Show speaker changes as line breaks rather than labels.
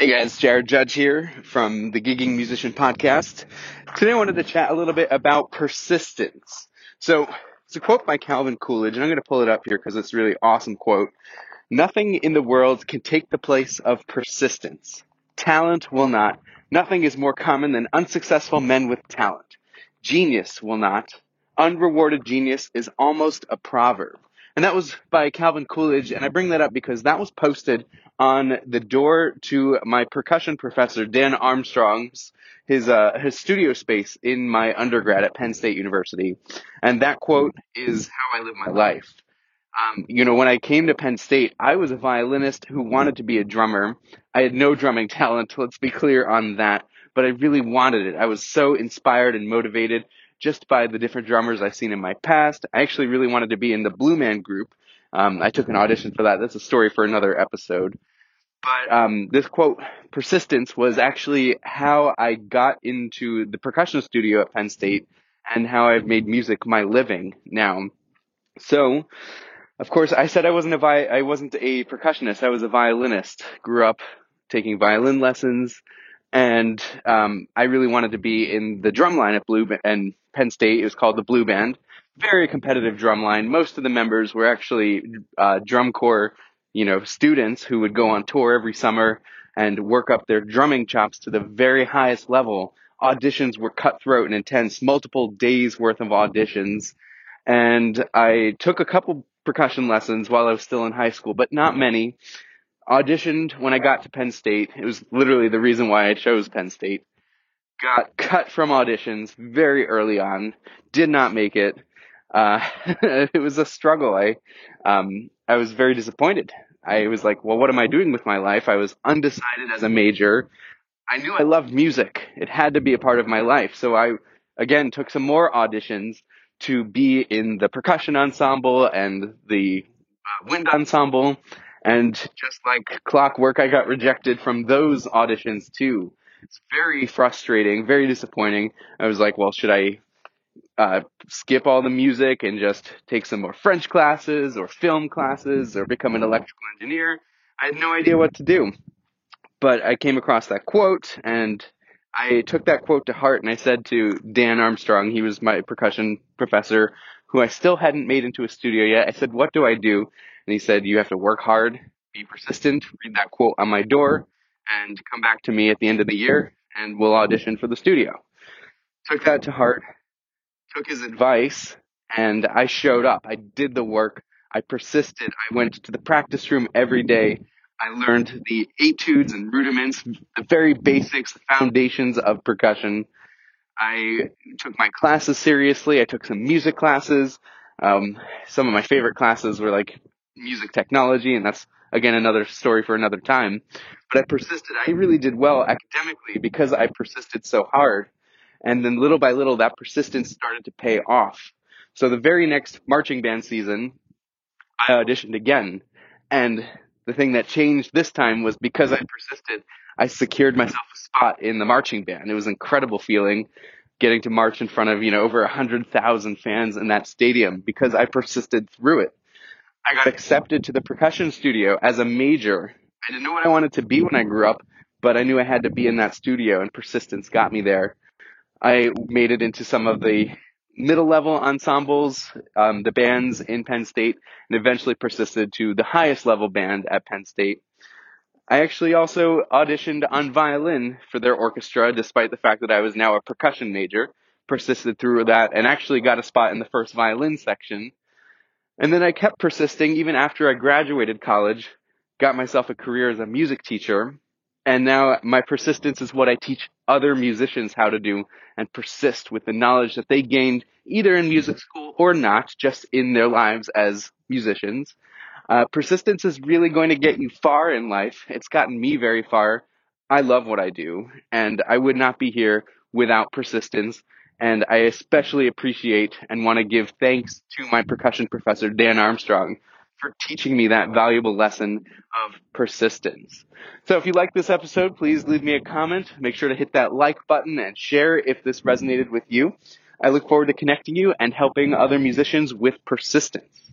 Hey guys, Jared Judge here from the Gigging Musician Podcast. Today I wanted to chat a little bit about persistence. So, it's a quote by Calvin Coolidge, and I'm going to pull it up here because it's a really awesome quote. Nothing in the world can take the place of persistence. Talent will not. Nothing is more common than unsuccessful men with talent. Genius will not. Unrewarded genius is almost a proverb. And that was by Calvin Coolidge. And I bring that up because that was posted on the door to my percussion professor, Dan Armstrong's, his, uh, his studio space in my undergrad at Penn State University. And that quote is how I live my life. Um, you know, when I came to Penn State, I was a violinist who wanted to be a drummer. I had no drumming talent, let's be clear on that, but I really wanted it. I was so inspired and motivated just by the different drummers I've seen in my past. I actually really wanted to be in the Blue Man group. Um, I took an audition for that. That's a story for another episode. But um, this quote, persistence, was actually how I got into the percussion studio at Penn State and how I've made music my living now. So, of course, I said I wasn't a vi- I wasn't a percussionist. I was a violinist. Grew up taking violin lessons, and um, I really wanted to be in the drum line at Blue and Penn State. It was called the Blue Band. Very competitive drum line. Most of the members were actually uh, drum corps, you know, students who would go on tour every summer and work up their drumming chops to the very highest level. Auditions were cutthroat and intense, multiple days worth of auditions. And I took a couple percussion lessons while I was still in high school, but not many auditioned when I got to Penn State. It was literally the reason why I chose Penn State. Got cut from auditions very early on. Did not make it. Uh, it was a struggle. I, um, I was very disappointed. I was like, well, what am I doing with my life? I was undecided as a major. I knew I loved music. It had to be a part of my life. So I, again, took some more auditions to be in the percussion ensemble and the uh, wind ensemble. And just like clockwork, I got rejected from those auditions too. It's very frustrating, very disappointing. I was like, well, should I uh, skip all the music and just take some more French classes or film classes or become an electrical engineer? I had no idea what to do. But I came across that quote and I took that quote to heart and I said to Dan Armstrong, he was my percussion professor, who I still hadn't made into a studio yet. I said, what do I do? And he said, you have to work hard, be persistent, read that quote on my door, and come back to me at the end of the year and we'll audition for the studio. Took that to heart, took his advice, and I showed up. I did the work. I persisted. I went to the practice room every day. I learned the etudes and rudiments, the very basics, the foundations of percussion. I took my classes seriously. I took some music classes. Um, some of my favorite classes were like music technology, and that's again another story for another time. But I persisted. I really did well academically because I persisted so hard. And then little by little, that persistence started to pay off. So the very next marching band season, I auditioned again. And the thing that changed this time was because I persisted, I secured myself a spot in the marching band. It was an incredible feeling getting to march in front of, you know, over a hundred thousand fans in that stadium because I persisted through it. I got accepted to the percussion studio as a major. I didn't know what I wanted to be when I grew up, but I knew I had to be in that studio and persistence got me there. I made it into some of the middle level ensembles, um, the bands in Penn State, and eventually persisted to the highest level band at Penn State. I actually also auditioned on violin for their orchestra, despite the fact that I was now a percussion major. Persisted through that and actually got a spot in the first violin section. And then I kept persisting even after I graduated college, got myself a career as a music teacher, and now my persistence is what I teach other musicians how to do and persist with the knowledge that they gained either in music school or not, just in their lives as musicians. Uh, persistence is really going to get you far in life. It's gotten me very far. I love what I do, and I would not be here without persistence. And I especially appreciate and want to give thanks to my percussion professor, Dan Armstrong, for teaching me that valuable lesson of persistence. So if you like this episode, please leave me a comment. Make sure to hit that like button and share if this resonated with you. I look forward to connecting you and helping other musicians with persistence.